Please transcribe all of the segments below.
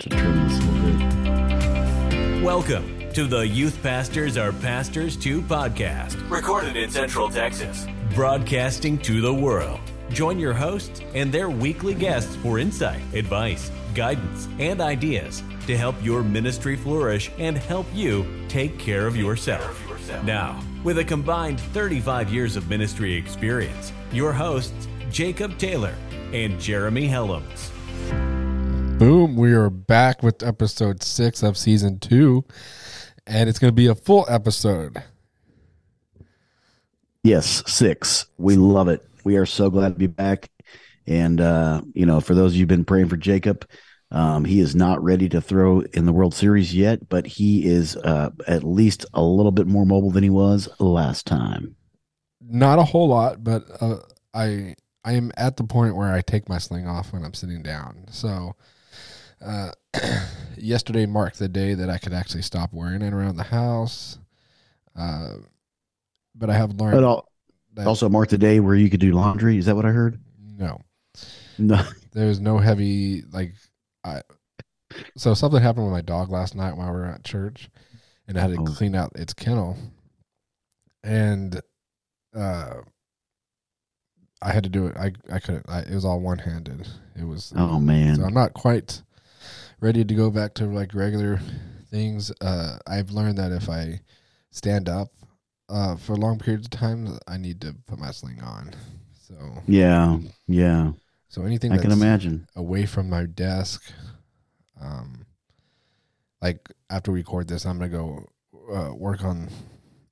to trim this bit. Welcome to the Youth Pastors Are Pastors Too podcast, recorded in Central Texas, broadcasting to the world. Join your hosts and their weekly guests for insight, advice, guidance, and ideas to help your ministry flourish and help you take care of yourself. Now, with a combined 35 years of ministry experience, your hosts, Jacob Taylor and Jeremy Helms. Boom, we are back with episode six of season two, and it's going to be a full episode. Yes, six. We love it. We are so glad to be back. And, uh, you know, for those of you who've been praying for Jacob, um, he is not ready to throw in the World Series yet, but he is uh, at least a little bit more mobile than he was last time. Not a whole lot, but uh, I I am at the point where I take my sling off when I'm sitting down. So uh, yesterday marked the day that I could actually stop wearing it around the house. Uh, but I have learned. But al- also marked the day where you could do laundry. Is that what I heard? No, No. there's no heavy like. I so something happened with my dog last night while we were at church, and I had to Oh. clean out its kennel, and uh, I had to do it. I I couldn't. I, it was all one handed. It was. Oh man. So I'm not quite ready to go back to like regular things. Uh, I've learned that if I stand up uh, for long periods of time, I need to put my sling on. So yeah. Yeah. so anything I that's can imagine. away from my desk, um, like after we record this, I'm gonna go uh, work on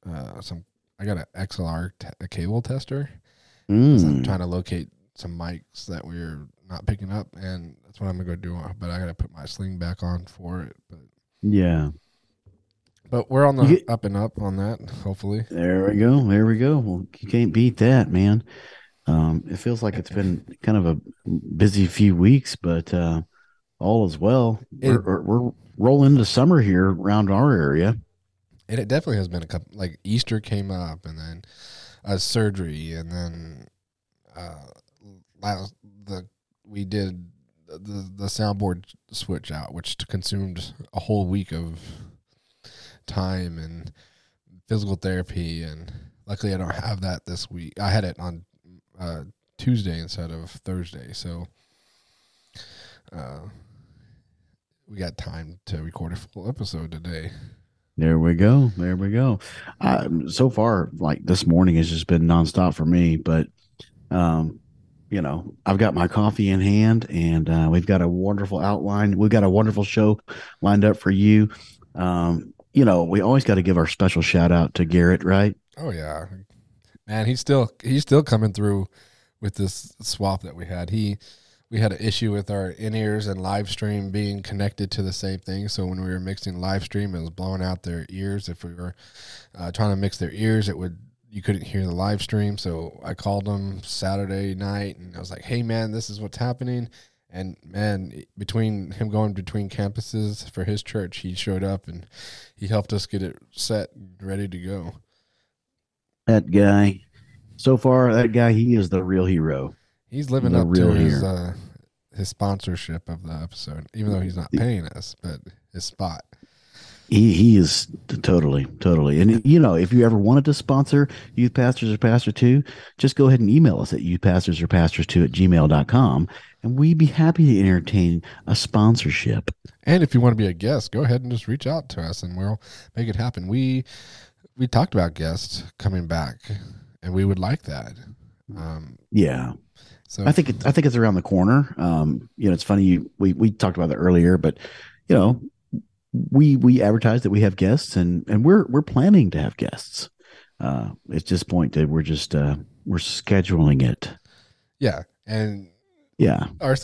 uh, some. I got an XLR t- a cable tester. 'cause I'm Mm. trying to locate some mics that we're not picking up, and that's what I'm gonna go do. But I gotta put my sling back on for it. But Yeah. but we're on the get- up and up on that. Hopefully, There we go. There we go. Well, you can't beat that, man. Um, it feels like it's been kind of a busy few weeks, but uh, all is well. We're, It- we're, we're rolling into summer here around our area. and it definitely has been a couple. Like Easter came up, and then a surgery, and then uh, last the we did the the soundboard switch out, which consumed a whole week of time and physical therapy. And luckily, I don't have that this week. I had it on uh, Tuesday instead of Thursday, so uh, we got time to record a full episode today. There we go. There we go. Um, so far, like this morning has just been nonstop for me, but um, you know, I've got my coffee in hand, and uh, we've got a wonderful outline. We've got a wonderful show lined up for you. Um, you know, we always got to give our special shout out to Garrett, right? Oh yeah, man, he's still he's still coming through with this swap that we had. He we had an issue with our in ears and live stream being connected to the same thing. So when we were mixing live stream, it was blowing out their ears. If we were uh, trying to mix their ears, it would you couldn't hear the live stream. So I called him Saturday night and I was like, "Hey man, this is what's happening." And man, between him going between campuses for his church, he showed up and he helped us get it set ready to go. That guy. So far, that guy, he is the real hero. He's living The up to his uh, his sponsorship of the episode, even though he's not paying us, but his spot. He he is totally totally. And you know, if you ever wanted to sponsor Youth Pastors or Pastor Two, just go ahead and email us at youthpastors or pastors two at gmail.com and we'd be happy to entertain a sponsorship. And if you want to be a guest, go ahead and just reach out to us, and we'll make it happen. We we talked about guests coming back, and we would like that. Um, Yeah. so I think it, I think it's around the corner. Um, you know, it's funny you, we we talked about that earlier, but you know, we we advertise that we have guests and and we're we're planning to have guests. Uh, it's just point that we're just uh, we're scheduling it. yeah, and Yeah. our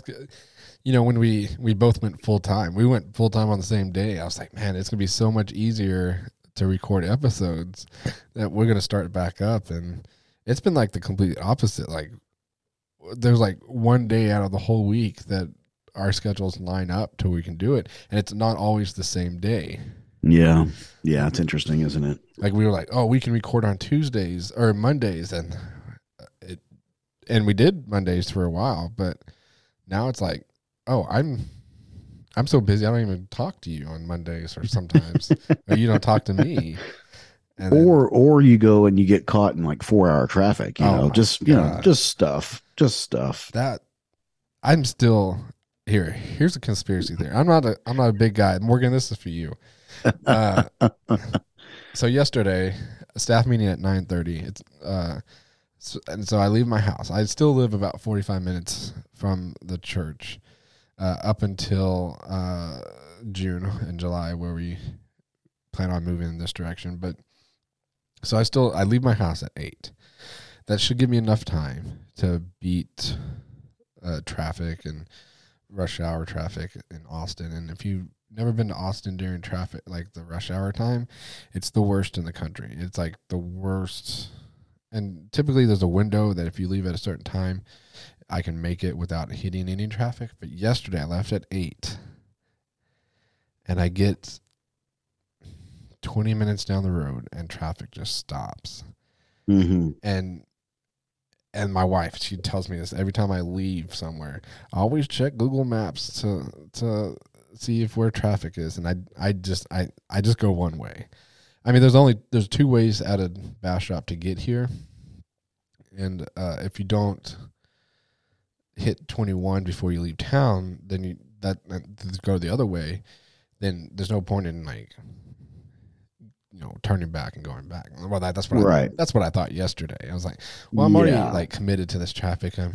you know when we we both went full time we went full time on the same day i was like man it's gonna be so much easier to record episodes that we're gonna start back up and it's been like the complete opposite like there's like one day out of the whole week that our schedules line up till we can do it and it's not always the same day Yeah. Yeah. It's interesting, isn't it? like we were like oh we can record on tuesdays or mondays and uh, it and we did mondays for a while but now it's like oh i'm I'm so busy. I don't even talk to you on Mondays or sometimes, or you don't talk to me. And or then, or you go and you get caught in like four hour traffic. You oh know, just God. you know, just stuff, just stuff. That I'm still here. Here's a conspiracy theory. I'm not a I'm not a big guy. Morgan, this is for you. Uh, so yesterday, staff meeting at nine thirty. It's uh, so, and so I leave my house. I still live about forty five minutes from the church, uh, up until uh, June and July, where we plan on moving in this direction. But so I still I leave my house at eight. That should give me enough time to beat uh, traffic and rush hour traffic in Austin. And if you've never been to Austin during traffic, like the rush hour time, it's the worst in the country. It's like the worst. And typically, there's a window that if you leave at a certain time, I can make it without hitting any traffic. But yesterday, I left at eight, and I get 20 minutes down the road, and traffic just stops. Mm-hmm. And and my wife she tells me this every time i leave somewhere. I always check google maps to to see if where traffic is and i i just i i just go one way. I mean there's only there's two ways out of bastrop to get here and uh, if you don't hit 21 before you leave town then you that, that go the other way then there's no point in like you know turning back and going back. Well, that, that's what right. I, that's what I thought yesterday. I was like, well, I'm already yeah. like committed to this traffic. I'm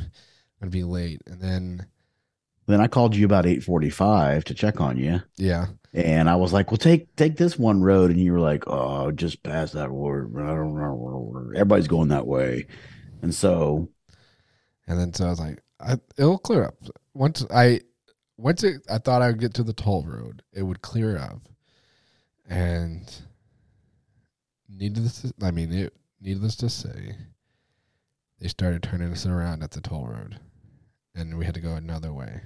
gonna be late, and then then I called you about eight forty five to check on you. Yeah, and I was like, well, take take this one road, and you were like, oh, just pass that road. Everybody's going that way, and so, and then so I was like, I, it'll clear up once I once it. I thought I would get to the toll road, it would clear up, and needless to, I mean it needless to say, they started turning us around at the toll road. And we had to go another way.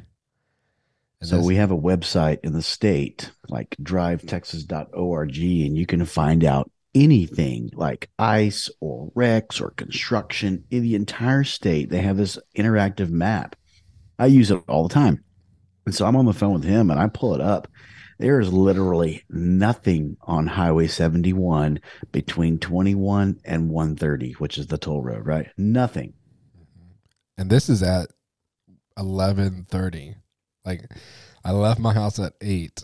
And so we have a website in the state like drivetexas.org and you can find out anything like ice or wrecks or construction in the entire state. They have this interactive map. I use it all the time. And so I'm on the phone with him and I pull it up there is literally nothing on Highway 71 between 21 and 130, which is the toll road, right? Nothing. Mm-hmm. And this is at 11:30. Like I left my house at 8.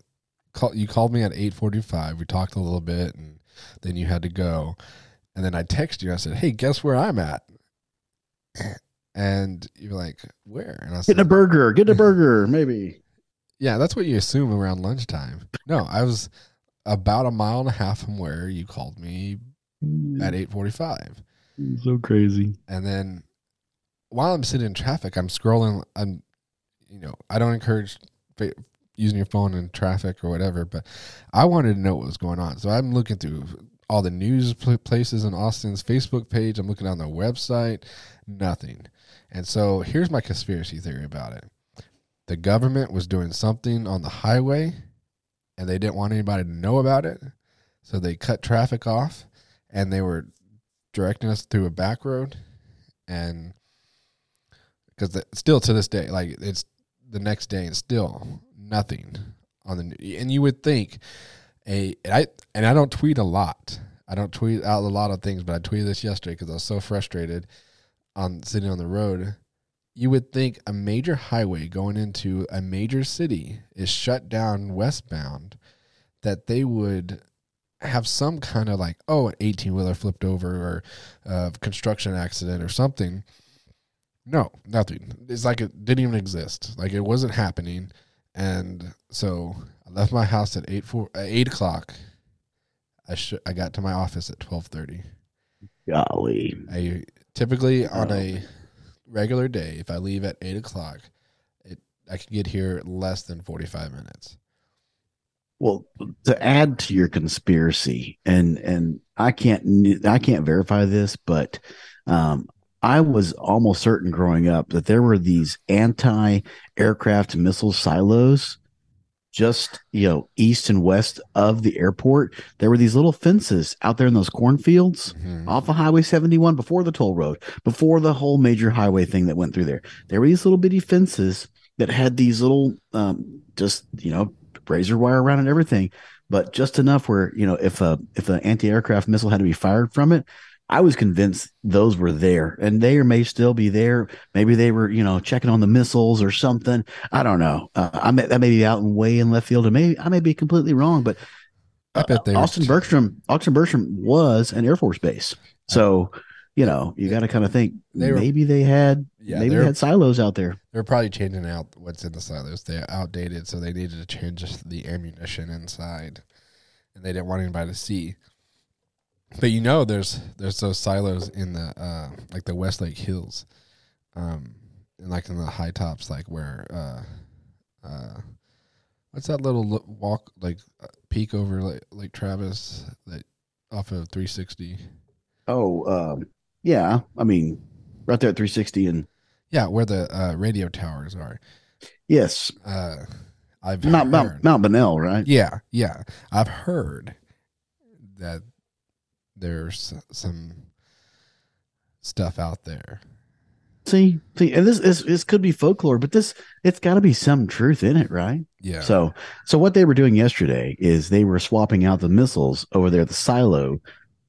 Call, you called me at 8:45. We talked a little bit and then you had to go. And then I texted you. I said, "Hey, guess where I'm at?" And you're like, "Where?" And I said, "Getting a burger. Get a burger, maybe." Yeah, that's what you assume around lunchtime. No, I was about a mile and a half from where you called me mm. at eight forty-five. So crazy. And then while I'm sitting in traffic, I'm scrolling. I'm, you know, I don't encourage using your phone in traffic or whatever, but I wanted to know what was going on. So I'm looking through all the news places in Austin's Facebook page. I'm looking on their website, nothing. And so here's my conspiracy theory about it the government was doing something on the highway and they didn't want anybody to know about it. So they cut traffic off and they were directing us through a back road. And because still to this day, like it's the next day and still nothing on the, and you would think a, and I, and I don't tweet a lot. I don't tweet out a lot of things, but I tweeted this yesterday because I was so frustrated on sitting on the road you would think a major highway going into a major city is shut down westbound, that they would have some kind of like, oh, an 18 wheeler flipped over or a construction accident or something. No, nothing. It's like it didn't even exist. Like it wasn't happening. And so I left my house at eight four at eight o'clock. I sh- I got to my office at twelve thirty. Golly. I typically on a regular day, if I leave at eight o'clock, it I can get here less than forty five minutes. Well, to add to your conspiracy, and and I can't I can't verify this, but um, I was almost certain growing up that there were these anti aircraft missile silos just you know east and west of the airport there were these little fences out there in those cornfields mm-hmm. off of highway 71 before the toll road before the whole major highway thing that went through there there were these little bitty fences that had these little, um, just you know, razor wire around and everything, but just enough where you know if a if an anti aircraft missile had to be fired from it, I was convinced those were there, and they may still be there. Maybe they were, you know, checking on the missiles or something. I don't know. Uh, I may that may be out and way in left field, and maybe I may be completely wrong. But I bet they uh, Austin t- Bergstrom, Austin Bergstrom was an Air Force base, so you know you got to kind of think They were- maybe they had Yeah, maybe they're- they had silos out there. They're probably changing out what's in the silos. They're outdated, so they needed to change the ammunition inside, and they didn't want anybody to see. But you know, there's there's those silos in the uh, like the Westlake Hills, um, and like in the high tops, like where uh, uh, what's that little walk like uh, peak over like Lake Travis that off of 360? Oh, um, yeah. I mean, right there at 360, and Yeah, where the uh, radio towers are. yes, Uh, I've Mount heard. Mount, Mount Bonnell, right? Yeah, yeah. I've heard that there's some stuff out there. See, see, and this is this could be folklore, but this it's got to be some truth in it, right? Yeah. So, so what they were doing yesterday is they were swapping out the missiles over there, at the silo,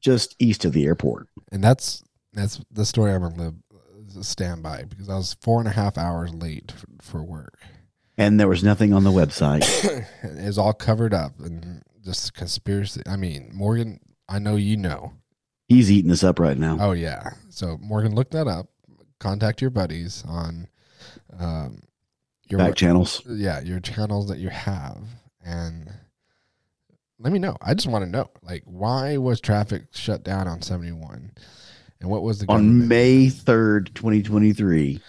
just east of the airport. and that's that's the story I'm gonna live, uh, stand by because I was four and a half hours late for, for work. And there was nothing on the website. it was all covered up and just conspiracy. I mean, Morgan, I know you know. He's eating this up right now. Oh yeah. So Morgan, look that up. Contact your buddies on um, your Back channels. yeah your channels that you have and let me know i just want to know like why was traffic shut down on 71 and what was the On May 3rd, 2023.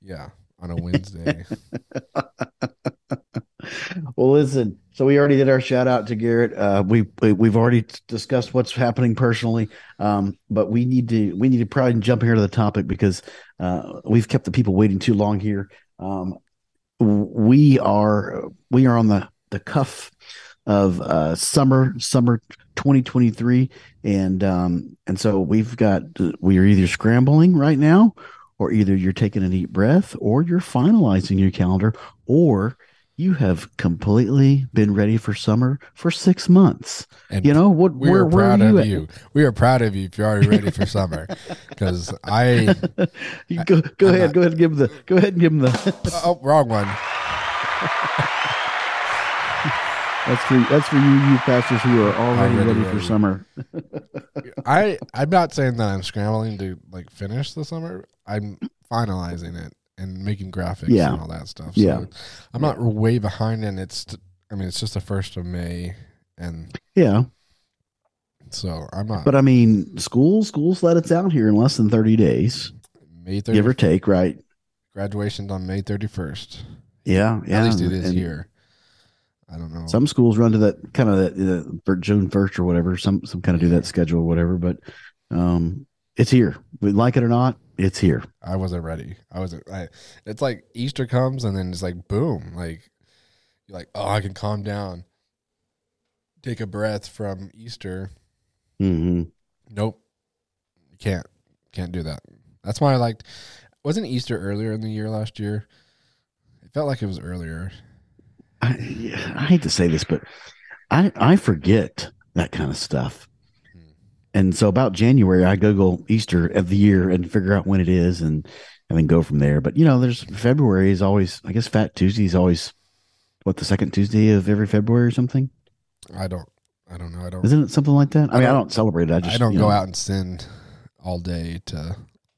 yeah on a wednesday well, listen. So we already did our shout out to Garrett. Uh, we, we we've already discussed what's happening personally, um, but we need to we need to probably jump here to the topic because uh, we've kept the people waiting too long here. Um, we are we are on the the cuff of uh, summer summer 2023, and um, and so we've got we are either scrambling right now, or either you're taking a deep breath, or you're finalizing your calendar, or you have completely been ready for summer for six months. and You know what? we where, are proud are you of at? you we are proud of you if you're already ready for summer because i You go go I'm ahead, not- go ahead and give him the go ahead and give him the. Oh, oh wrong one that's for that's for you, you pastors who are already Already ready, for ready. summer. i i'm not saying that i'm scrambling to like finish the summer i'm finalizing it and making graphics Yeah. and all that stuff Yeah. so i'm not way behind and it's i mean it's just the first of may and Yeah, so i'm not but I mean, schools schools let us out here in less than thirty days, may 30 give or take, right? graduation's on may 31st Yeah, yeah. at least it is and here i don't know Some schools run to that kind of that uh, June first or whatever. Some some kind of do that schedule or whatever. But um, it's here. We like it or not, it's here. i wasn't ready i wasn't I, it's like easter comes and then it's like boom like you're like oh i can calm down take a breath from easter Mm-hmm. Nope. You can't. Can't do that. That's why I liked wasn't Easter earlier in the year last year? It felt like it was earlier. I, I hate to say this, but I I forget that kind of stuff. And so about January, I Google Easter of the year and figure out when it is, and and then go from there. But you know, there's February is always, I guess, Fat Tuesday is always what the second Tuesday of every February or something. I don't I don't know. I don't Isn't it something like that? I, I mean, I don't- celebrate it. I just, I, don't you go out and sin all day to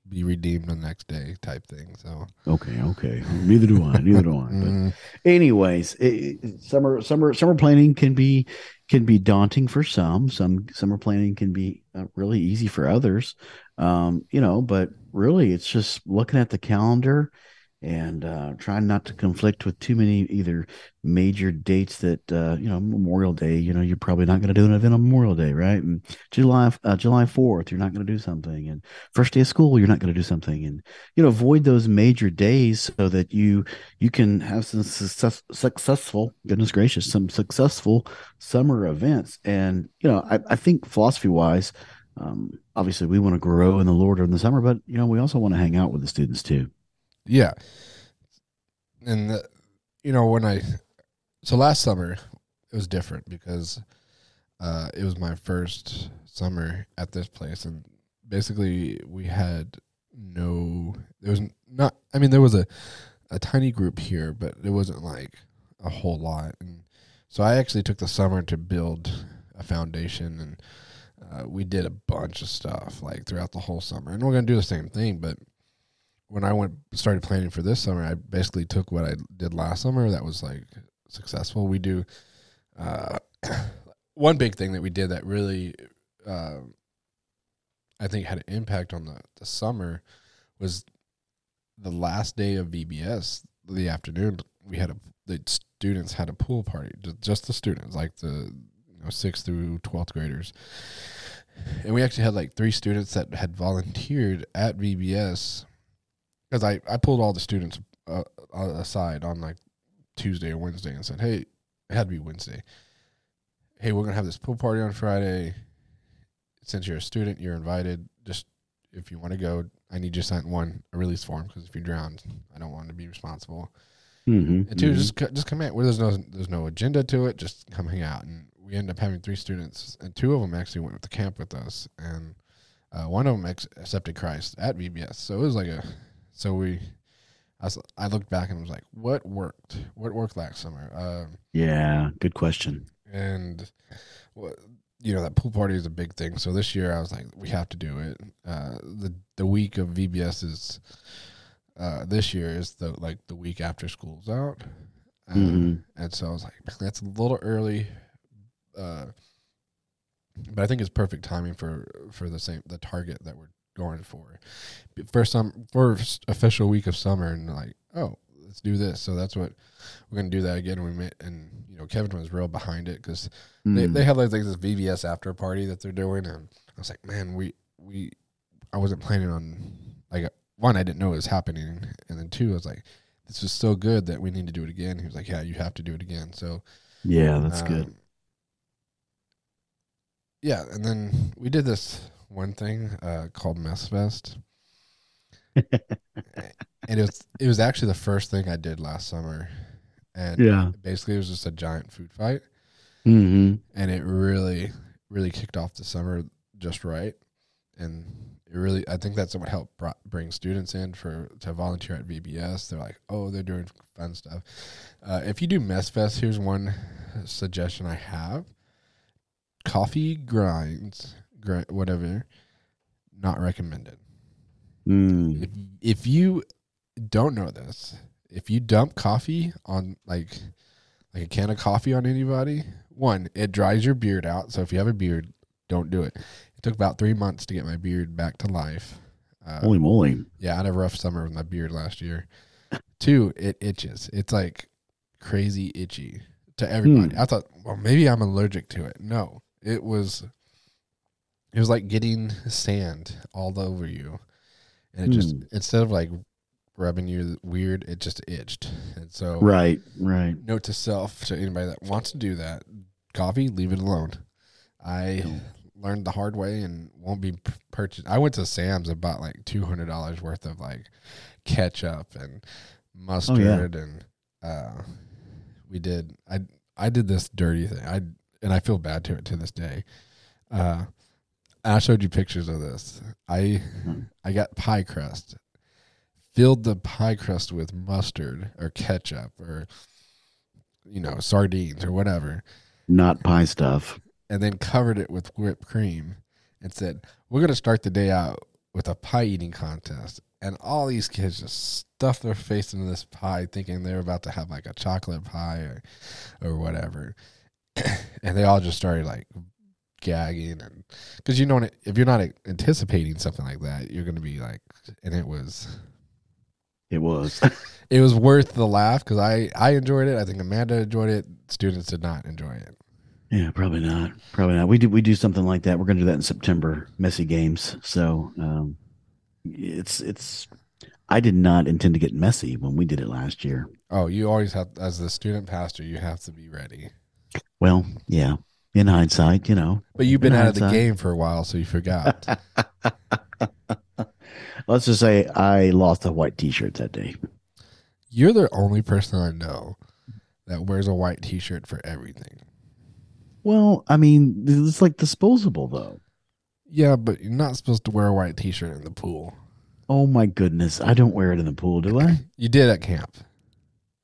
be redeemed the next day type thing. So Okay, okay. Neither do I. Neither do I. But mm, anyways it, it- summer summer summer planning can be can be daunting for some. Some summer planning can be uh, really easy for others. Um you know but really it's just looking at the calendar and uh trying not to conflict with too many either major dates that uh you know memorial day you know you're probably not going to do an event on memorial day right? And july uh, july 4th you're not going to do something and first day of school you're not going to do something and you know avoid those major days so that you you can have some success, successful goodness gracious some successful summer events and you know i, I think philosophy wise um, obviously we want to grow in the lord in the summer but you know we also want to hang out with the students too yeah. and the, you know when I so last summer it was different because uh, it was my first summer at this place, and basically we had no. There was not. I mean, there was a a tiny group here, but it wasn't like a whole lot, and so I actually took the summer to build a foundation and. Uh, we did a bunch of stuff like throughout the whole summer, and we're gonna do the same thing. But when I went started planning for this summer, I basically took what I did last summer that was like successful. We do uh, one big thing that we did that really uh, I think had an impact on the, the summer was the last day of VBS, the afternoon. We had a the students had a pool party, just the students, like the you know sixth through twelfth graders, and we actually had like three students that had volunteered at VBS because I I pulled all the students uh, aside on like Tuesday or Wednesday and said, hey, it had to be Wednesday. Hey, we're gonna have this pool party on Friday. Since you're a student, you're invited. Just if you want to go, I need you to sign one a release form because if you drown, I don't want to be responsible. Mm-hmm, And 2 mhm. just just come out where there's no there's no agenda to it. Just come hang out, and we end up having three students, and two of them actually went to camp with us, and uh, one of them ex- accepted Christ at VBS. So it was like a so we. I, was, I looked back and I was like, "What worked? What worked last summer?" Um, Yeah, good question. and well, you know that pool party is a big thing. So this year I was like, we have to do it. Uh, the the week of VBS is uh, this year is the like the week after school's out, uh, Mhm. and so I was like, that's a little early. Uh, but I think it's perfect timing for for the same the target that we're going for. First some first official week of summer, and like, oh, let's do this. So that's what we're gonna do that again. We met, and you know, Kevin was real behind it because they, Mm. they had like, like this VBS after party that they're doing, and I was like, man, we we I wasn't planning on like one, I didn't know it was happening, and then two, I was like, this was so good that we need to do it again. He was like, yeah, you have to do it again. So yeah, that's good. um, Yeah, and then we did this one thing uh, called Mess Fest, and it was it was actually the first thing I did last summer, and Yeah. basically it was just a giant food fight, hmm and it really really kicked off the summer just right, and it really I think that's what helped br- bring students in for to volunteer at VBS. They're like, oh, they're doing fun stuff. Uh, if you do Mess Fest, here's one suggestion I have: coffee grinds, gri- whatever, not recommended. Mm. If if you don't know this, if you dump coffee on like like a can of coffee on anybody, one, it dries your beard out. So if you have a beard, don't do it. It took about three months to get my beard back to life. Uh, Holy moly! yeah, I had a rough summer with my beard last year. Two, it itches. It's like crazy itchy to everybody. I thought, well, maybe I'm allergic to it. No, it was. It was like getting sand all over you, and it just Hmm. instead of like rubbing you weird, it just itched. And so, Right, right. note to self to anybody that wants to do that: coffee, leave it alone. I learned the hard way and won't be purchased. I went to Sam's and bought like two hundred dollars worth of like ketchup and mustard and uh, we did. I I did this dirty thing. I and I feel bad to it to this day. Uh, I showed you pictures of this. I hmm. I got pie crust, filled the pie crust with mustard or ketchup or you know sardines or whatever Not pie stuff. and then covered it with whipped cream and said, We're going to start the day out with a pie eating contest. And all these kids just stuffed their face into this pie thinking they're about to have like a chocolate pie or, or whatever. and they all just started like gagging. And because you know, if you're not anticipating something like that, you're going to be like, and it was. It was. It was worth the laugh because I, I enjoyed it. I think Amanda enjoyed it. Students did not enjoy it. yeah, probably not. Probably not. We do we do something like that. We're going to do that in September. Messy games. So um, it's it's. I did not intend to get messy when we did it last year. Oh, you always have, as the student pastor, you have to be ready. Well, yeah. In hindsight, you know, But you've been In out of the game for a while, so you forgot. let's just say I lost a white T-shirt that day. You're the only person I know that wears a white T-shirt for everything. Well, I mean, it's like disposable though. Yeah, but you're not supposed to wear a white T-shirt in the pool. Oh my goodness, I don't wear it in the pool, do I? You did at camp.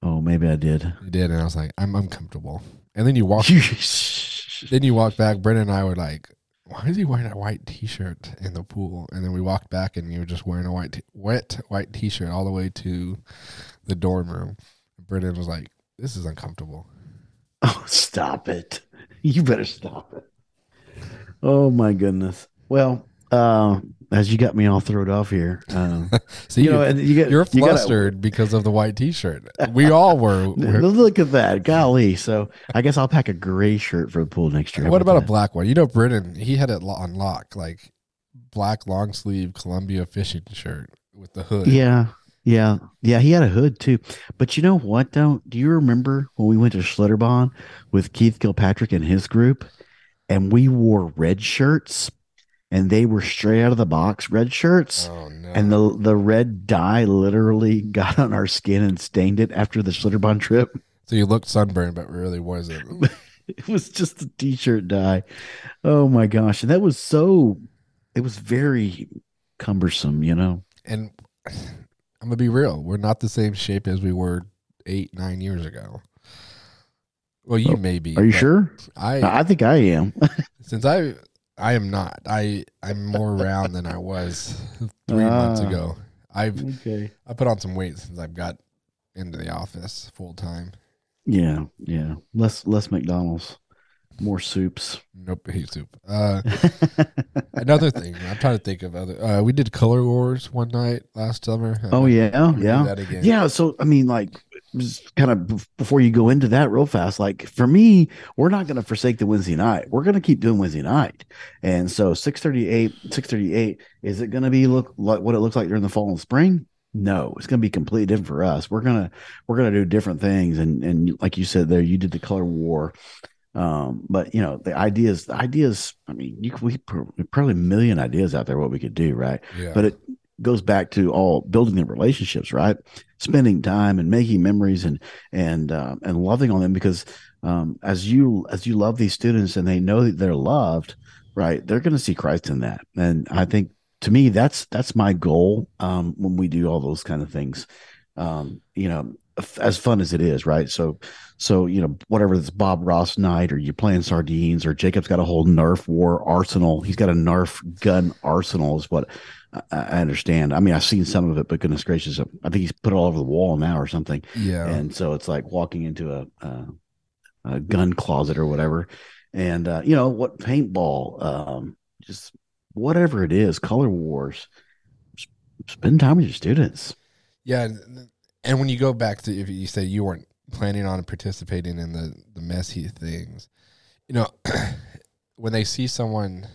Oh, maybe I did. You did, and I was like, I'm uncomfortable. And then you walk. then you walk back. Brendan and I were like, why is he wearing a white T-shirt in the pool? And then we walked back, and you were just wearing a white, t- wet white T-shirt all the way to the dorm room. Brendan was like, "This is uncomfortable." Oh, stop it! You better stop it. Oh my goodness. Well, uh, as you got me all thrown off here, um, See, you you know, and you get you're you gotta- flustered because of the white T-shirt. We all were. were- Look at that, golly! So I guess I'll pack a gray shirt for the pool next year. How what about a black one? You know, Brendan, he had it on lock, like black long sleeve Columbia fishing shirt with the hood. Yeah, yeah, yeah. He had a hood too. But you know what? Though, do you remember when we went to Schlitterbahn with Keith Kilpatrick and his group, and we wore red shirts, and they were straight out of the box red shirts, Oh no! and the the red dye literally got on our skin and stained it after the Schlitterbahn trip. so you looked sunburned, but really wasn't. It was just a t-shirt dye. Oh my gosh, and that was so. It was very cumbersome, you know. and I'm gonna be real. We're not the same shape as we were eight, nine years ago. Well, you Oh, may be. Are you sure? I I think I am. since I I am not. I I'm more round than I was three months Ah. ago. I've okay. I put on some weight since I've got into the office full time. Yeah, yeah. Less less McDonald's, more soups. Nope, hate soup. Uh, another thing, I'm trying to think of other. Uh, we did Color Wars one night last summer. I oh yeah, I'm gonna do yeah, yeah. So I mean, like, just kind of before you go into that real fast, like for me, we're not going to forsake the Wednesday night. We're going to keep doing Wednesday night, and so six thirty eight, six thirty eight. Is it going to be look like what it looks like during the fall and spring? No, it's going to be completely different for us. We're gonna we're gonna do different things, and and like you said there, you did the color war. Um, but you know, the ideas, the ideas, I mean, you we probably a million ideas out there what we could do, right? yeah. But it goes back to all building the relationships, right? Spending time and making memories and and uh, and loving on them because um, as you as you love these students and they know that they're loved, right? They're going to see Christ in that, and I think to me that's that's my goal um, when we do all those kind of things. Um, you know, as fun as it is, right? So, so you know, whatever it's Bob Ross night, or you're playing sardines, or Jacob's got a whole Nerf war arsenal. He's got a Nerf gun arsenal, is what I, I understand. I mean, I've seen some of it, but goodness gracious, I think he's put it all over the wall now or something. yeah. And so it's like walking into a, a, a gun closet or whatever. And uh, you know what, paintball, um, just whatever it is, color wars. Spend time with your students. Yeah, and, when you go back to if you say you weren't planning on participating in the the messy things, you know, when they see someone,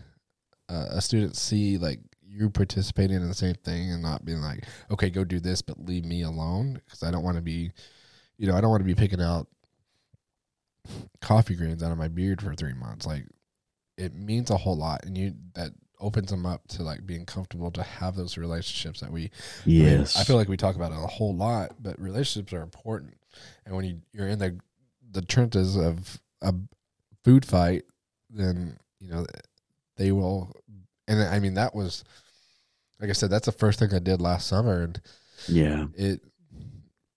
uh, a student see like you participating in the same thing and not being like, okay, go do this, but leave me alone because I don't want to be, you know, I don't want to be picking out coffee grains out of my beard for three months. Like, it means a whole lot, and you that opens them up to like being comfortable to have those relationships that we I mean, Yes. I feel like we talk about it a whole lot, but relationships are important. And when you, you're in the the trenches of a food fight, then you know they will. And I mean that was, like I said, that's the first thing I did last summer, and yeah. it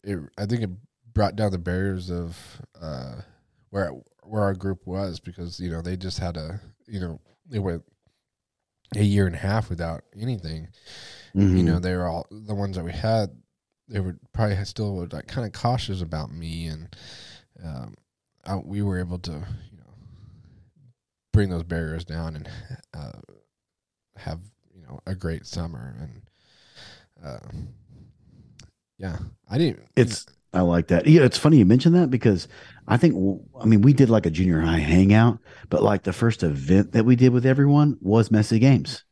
it I think it brought down the barriers of uh, where where our group was because you know they just had a you know they went a year and a half without anything you Mhm. know they were all the ones that we had they were probably still like kind of cautious about me and um, I, we were able to you know bring those barriers down and uh, have you know a great summer and uh, yeah i didn't It's I like that. Yeah, it's funny you mentioned that because I think I mean we did like a junior high hangout, but like the first event that we did with everyone was messy games.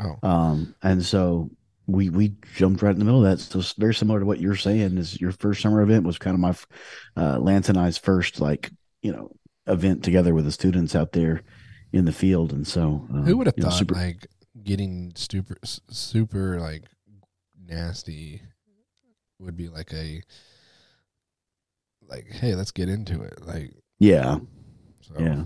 oh Um, and so we we jumped right in the middle of that. So it's very similar to what you're saying. Is your first summer event was kind of my uh, Lance and I's first like you know event together with the students out there in the field, and so uh, who would have you know, thought super like getting super super like nasty would be like a like, hey, let's get into it. Like, Yeah, so, yeah,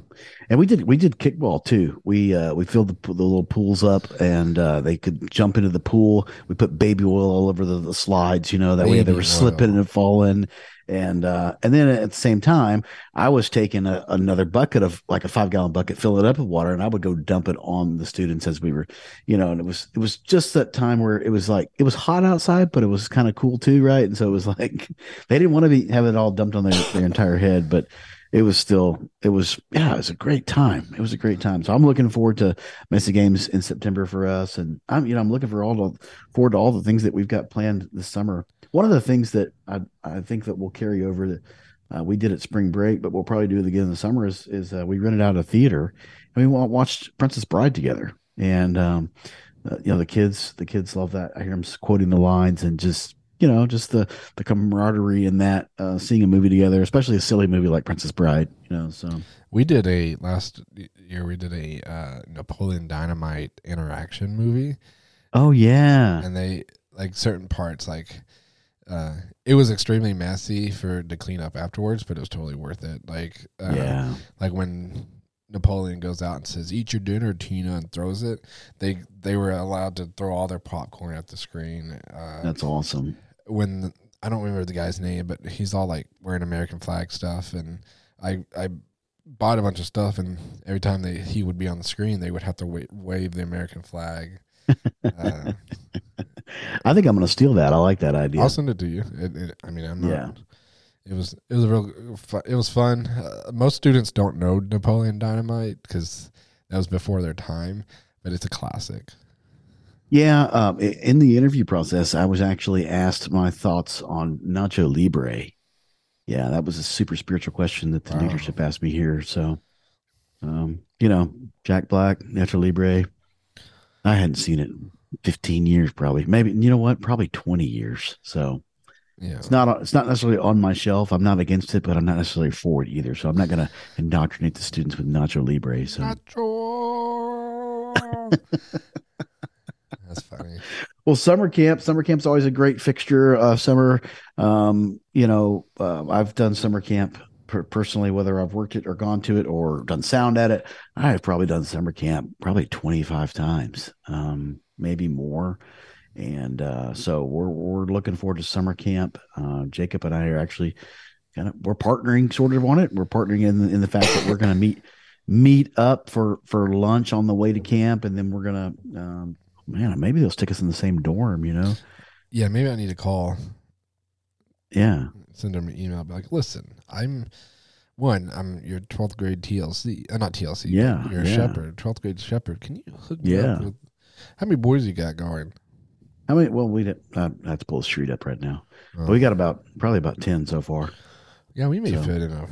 and we did we did kickball too. We uh, we filled the, the little pools up, and uh, they could jump into the pool. We put baby oil all over the, the slides, you know, that way they Baby were slipping and falling. And uh, and then at the same time, I was taking a, another bucket of like a five gallon bucket, fill it up with water, and I would go dump it on the students as we were, you know. And it was it was just that time where it was like it was hot outside, but it was kind of cool too, right? And so it was like they didn't want to be have it all dumped on their, their entire head, but it was still it was yeah it was a great time it was a great time so i'm looking forward to messy games in september for us and i'm you know i'm looking for all the forward to all the things that we've got planned this summer one of the things that i i think that will carry over that uh, we did at spring break but we'll probably do it again in the summer is is uh, we rented out a theater and we watched princess bride together and um uh, you know the kids the kids love that i hear them quoting the lines and just you know just the the camaraderie in that uh seeing a movie together especially a silly movie like princess bride you know so we did a last year. We did a uh, Napoleon Dynamite interaction movie, oh yeah and they like certain parts like. Uh, it was extremely messy for to clean up afterwards, but it was totally worth it. Like, uh, yeah like when Napoleon goes out and says, "Eat your dinner, Tina," and throws it. They they were allowed to throw all their popcorn at the screen. Uh, that's awesome when the- I don't remember the guy's name, but he's all like wearing American flag stuff, and I I bought a bunch of stuff, and every time they he would be on the screen, they would have to wa- wave the American flag. Uh, i think i'm gonna steal that i like that idea I'll send it to you. It, it, I mean, I'm not. Yeah. It was it was a real it was fun. Uh, most students don't know Napoleon Dynamite because that was before their time, but it's a classic. yeah um, in the interview process i was actually asked my thoughts on nacho libre yeah that was a super spiritual question that the Wow. leadership asked me here so um you know jack black nacho libre i hadn't seen it 15 years probably maybe you know what probably 20 years so Yeah, It's not. It's not necessarily on my shelf. I'm not against it, but I'm not necessarily for it either. So I'm not going to indoctrinate the students with Nacho Libre. So Nacho. That's funny. well, summer camp. Summer camp's always a great fixture. Uh, summer. Um, you know, uh, I've done summer camp per- personally, whether I've worked it or gone to it or done sound at it. I've probably done summer camp probably 25 times, um, maybe more. And uh, so we're we're looking forward to summer camp. Uh, Jacob and I are actually kind of we're partnering sort of on it. We're partnering in in the fact that we're going to meet meet up for for lunch on the way to camp, and then we're gonna um, man maybe they'll stick us in the same dorm. You know? Yeah, maybe I need to call, Yeah, send them an email, be like, listen, I'm one, I'm your twelfth grade TLC, uh, not TLC. Yeah, you're a yeah. shepherd, twelfth grade shepherd. Can you hook me Yeah. up with? How many boys you got going? I mean, well, we did, I have to pull the street up right now, Oh. but we got about probably about ten so far. yeah, we may so- fit in a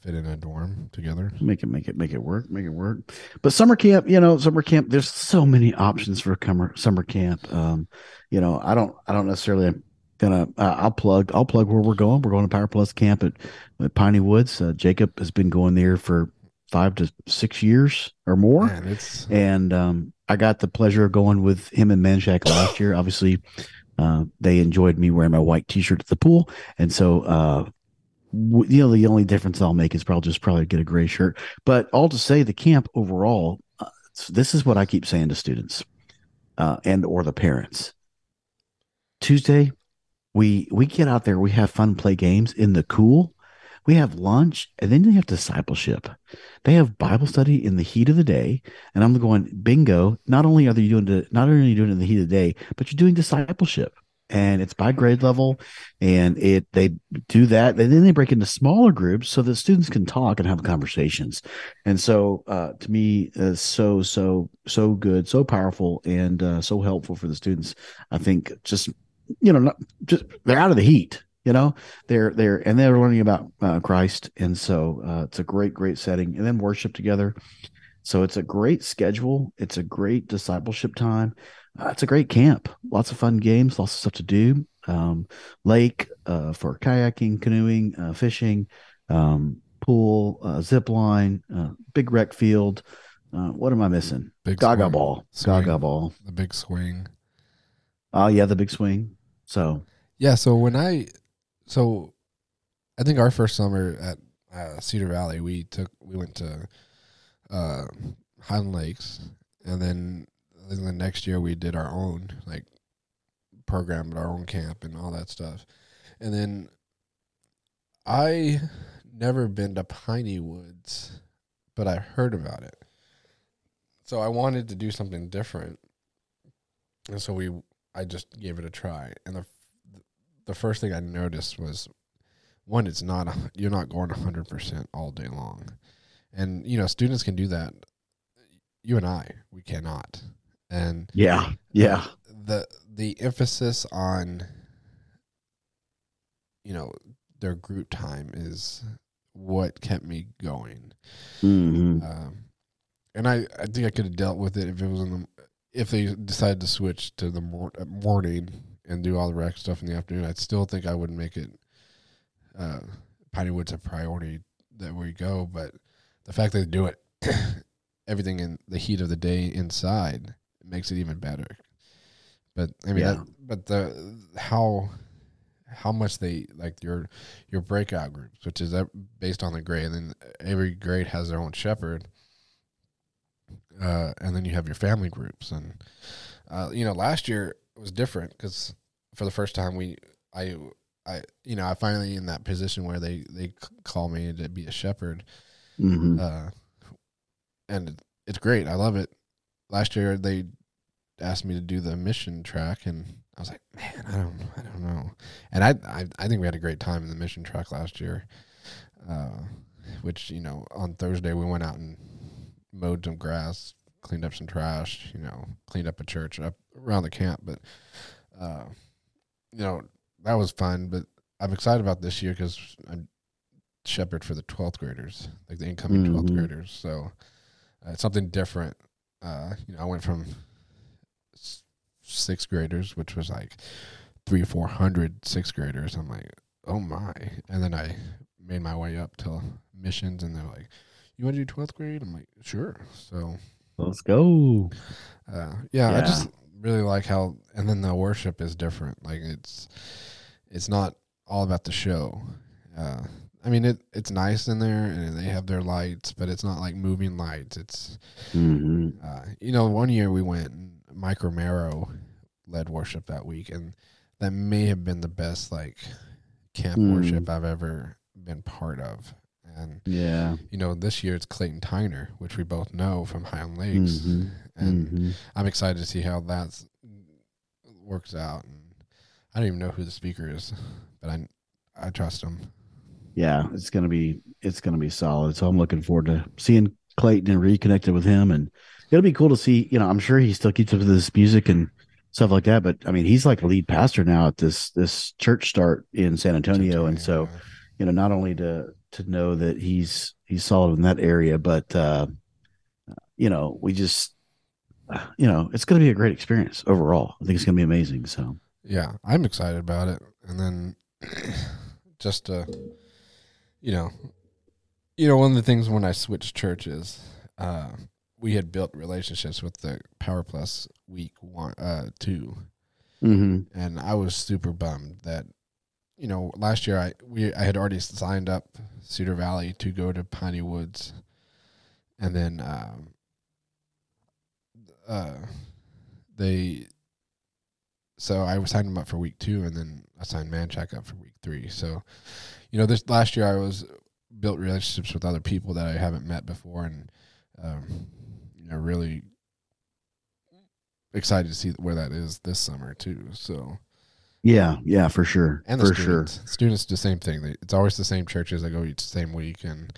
fit in a dorm together. Make it, make it, make it work, make it work. But summer camp, you know, summer camp. There's so many options for summer summer camp. Um, you know, I don't, I don't necessarily gonna. Uh, I'll plug, I'll plug where we're going. We're going to Power Plus Camp at, at Piney Woods. Uh, Jacob has been going there for five to six years or more. Man, it's and um, I got the pleasure of going with him and Manshak last year. Obviously, uh, they enjoyed me wearing my white T-shirt at the pool, and so uh, w- you know the only difference I'll make is probably just probably get a gray shirt. But all to say, the camp overall, uh, this is what I keep saying to students uh, and or the parents. Tuesday, we we get out there, we have fun, play games in the cool. We have lunch, and then they have discipleship. They have Bible study in the heat of the day, and I'm going bingo. Not only are they doing it, not only are you doing it in the heat of the day, but you're doing discipleship, and it's by grade level, and it they do that, and then they break into smaller groups so that students can talk and have conversations. And so, uh, to me, uh, so so so good, so powerful, and uh, so helpful for the students. I think just you know, not just they're out of the heat. You know, they're they're and they're learning about uh, Christ, and so uh, it's a great great setting, and then worship together. So it's a great schedule. It's a great discipleship time. Uh, it's a great camp. Lots of fun games. Lots of stuff to do. Um, lake uh, for kayaking, canoeing, uh, fishing, um, pool, uh, zip line, uh, big rec field. Uh, what am I missing? big Gaga swing. ball. Swing. Gaga ball. the big swing. Oh yeah, the big swing. So Yeah, so when I so I think our first summer at uh, Cedar Valley, we took we went to uh, Highland Lakes, and then the next year we did our own like program at our own camp and all that stuff, and then I never been to Piney Woods, but I heard about it, so I wanted to do something different, and so we I just gave it a try, and the the first thing I noticed was one, it's not a, you're not going hundred percent all day long, and you know students can do that. You and I, we cannot, and Yeah. Yeah. the the emphasis on you know their group time is what kept me going. hmm Um, and I, I think I could have dealt with it if it was in the if they decided to switch to the mor- uh, morning and do all the rec stuff in the afternoon. I'd still think I would make it uh, Piney Woods a priority that we go, but the fact that they do it everything in the heat of the day inside makes it even better. But I mean, Yeah. that, but the how how much they like your your breakout groups, which is based on the grade, and then every grade has their own shepherd. Uh, and then you have your family groups, and uh, you know, last year was different because for the first time we, I, I, you know, I finally in that position where they they call me to be a shepherd, hmm uh, and it's great. I love it. Last year they asked me to do the mission track, and I was like, man, I don't, I don't know. And I, I, I think we had a great time in the mission track last year. Uh, which you know, on Thursday we went out and mowed some grass, cleaned up some trash, you know, cleaned up a church up around the camp. But, uh, you know, that was fun. But I'm excited about this year because I'm shepherd for the 12th graders, like the incoming 12th Mhm. graders. So uh, it's something different. Uh, you know, I went from s- sixth graders, which was like three or four hundred sixth graders. I'm like, oh my! And then I made my way up to missions, and they're like, "You want to do 12th grade?" I'm like, "Sure." So Let's go. uh, yeah, I just really like how, and then the worship is different. Like it's, it's not all about the show. Uh, I mean, it it's nice in there, and they have their lights, but it's not like moving lights. It's, hmm uh, you know, one year we went, and Mike Romero led worship that week, and that may have been the best like camp Mm. worship I've ever been part of. And Yeah. you know, this year it's Clayton Tyner, which we both know from Highland Lakes, Mhm. And Mhm. I'm excited to see how that works out. And I don't even know who the speaker is, but I I trust him. Yeah, it's gonna be it's gonna be solid. So I'm looking forward to seeing Clayton and reconnected with him, and it'll be cool to see. You know, I'm sure he still keeps up with this music and stuff like that. But I mean, he's like a lead pastor now at this this church start in San Antonio, and so you know, not only to to know that he's he's solid in that area, but uh, you know, we just you know, it's going to be a great experience overall. I think it's going to be amazing. So yeah, I'm excited about it. And then just to, you know, you know, one of the things when I switched churches, uh, we had built relationships with the Power Plus week one, uh, two, Mhm. and I was super bummed that, you know, last year I we I had already signed up Cedar Valley to go to Piney Woods, and then um, uh, they so I signed them up for week two, and then I signed Manchac up for week three. So, you know, this last year I was built relationships with other people that I haven't met before, and um, you know, really excited to see where that is this summer too. So, yeah, yeah, for sure, and the for sure. students, students, the same thing. They, it's always the same churches that go each same week, and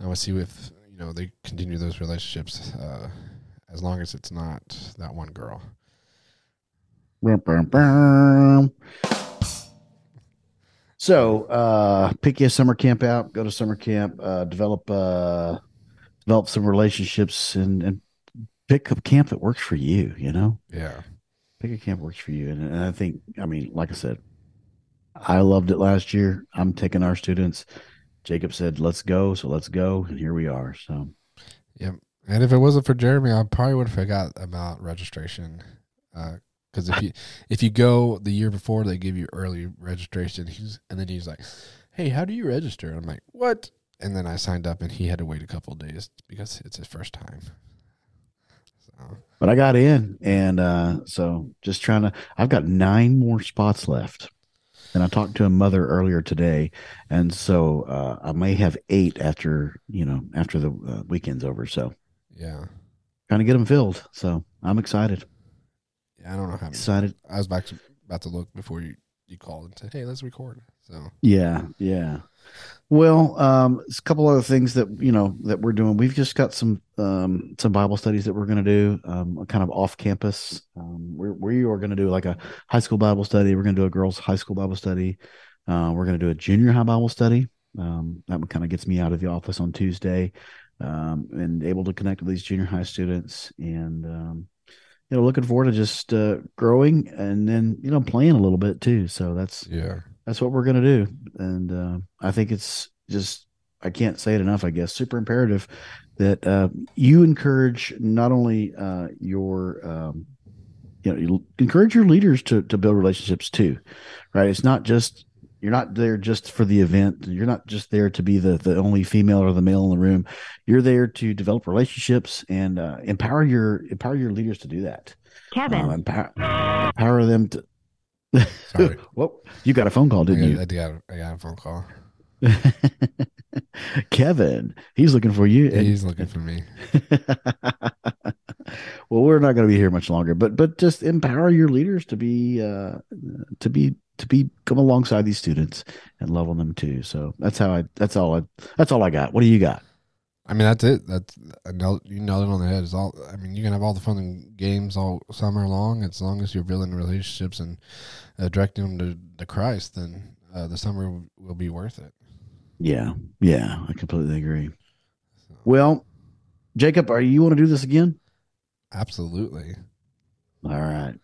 I want to see if you know they continue those relationships uh, as long as it's not that one girl. So, uh, pick your summer camp out, go to summer camp, uh, develop, uh, develop some relationships and, and pick a camp that works for you, you know, Yeah, pick a camp that works for you. And, and I think, I mean, like I said, I loved it last year. I'm taking our students. Jacob said, let's go. So let's go. And here we are. So, Yep. And if it wasn't for Jeremy, I probably would have forgot about registration. Because if you if you go the year before, they give you early registration. He's and then he's like, "Hey, how do you register?" I'm like, "What?" And then I signed up, and he had to wait a couple days because it's his first time. So But I got in, and uh, so just trying to. I've got nine more spots left, and I talked to a mother earlier today, and so uh, I may have eight after you know after the uh, weekend's over. So yeah, trying to get them filled. So I'm excited. yeah. I don't know how. Excited. I was back to, about to look before you you called and said, "Hey, let's record." So Yeah, yeah. Well, um, there's a couple other things that you know that we're doing. We've just got some um, some Bible studies that we're going to do, um, kind of off campus. Um, we're, we are going to do like a high school Bible study. We're going to do a girls' high school Bible study. Uh, we're going to do a junior high Bible study. Um, that one kind of gets me out of the office on Tuesday um, and able to connect with these junior high students. And um, you know looking forward to just uh, growing and then you know playing a little bit too. So that's yeah, that's what we're going to do. And uh, i think it's just i can't say it enough i guess super imperative that uh, you encourage not only uh, your um, you know you encourage your leaders to to build relationships too right? It's not just you're not there just for the event you're not just there to be the the only female or the male in the room you're there to develop relationships and uh, empower your empower your leaders to do that Kevin. um, empower, empower them to Sorry. well you got a phone call didn't got, you I got a- I got a phone call. Kevin, he's looking for you. and- He's looking for me. well, we're not going to be here much longer, but but just empower your leaders to be uh, to be to be come alongside these students and love on them too. So that's how I that's all I that's all I got. What do you got? I mean, that's it. That's I you nailed it on the head. It's all. I mean, you can have all the fun and games all summer long, as long as you're building relationships and uh, directing them to, to Christ. Then uh, the summer will be worth it. Yeah, yeah, I completely agree. Well, Jacob, are you want to do this again? Absolutely. All right.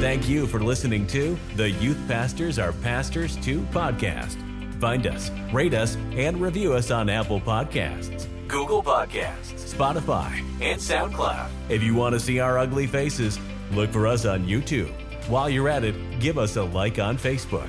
Thank you for listening to the Youth Pastors Are Pastors Too podcast. Find us, rate us, and review us on Apple Podcasts, Google Podcasts, Spotify, and SoundCloud. If you want to see our ugly faces, look for us on YouTube. While you're at it, give us a like on Facebook.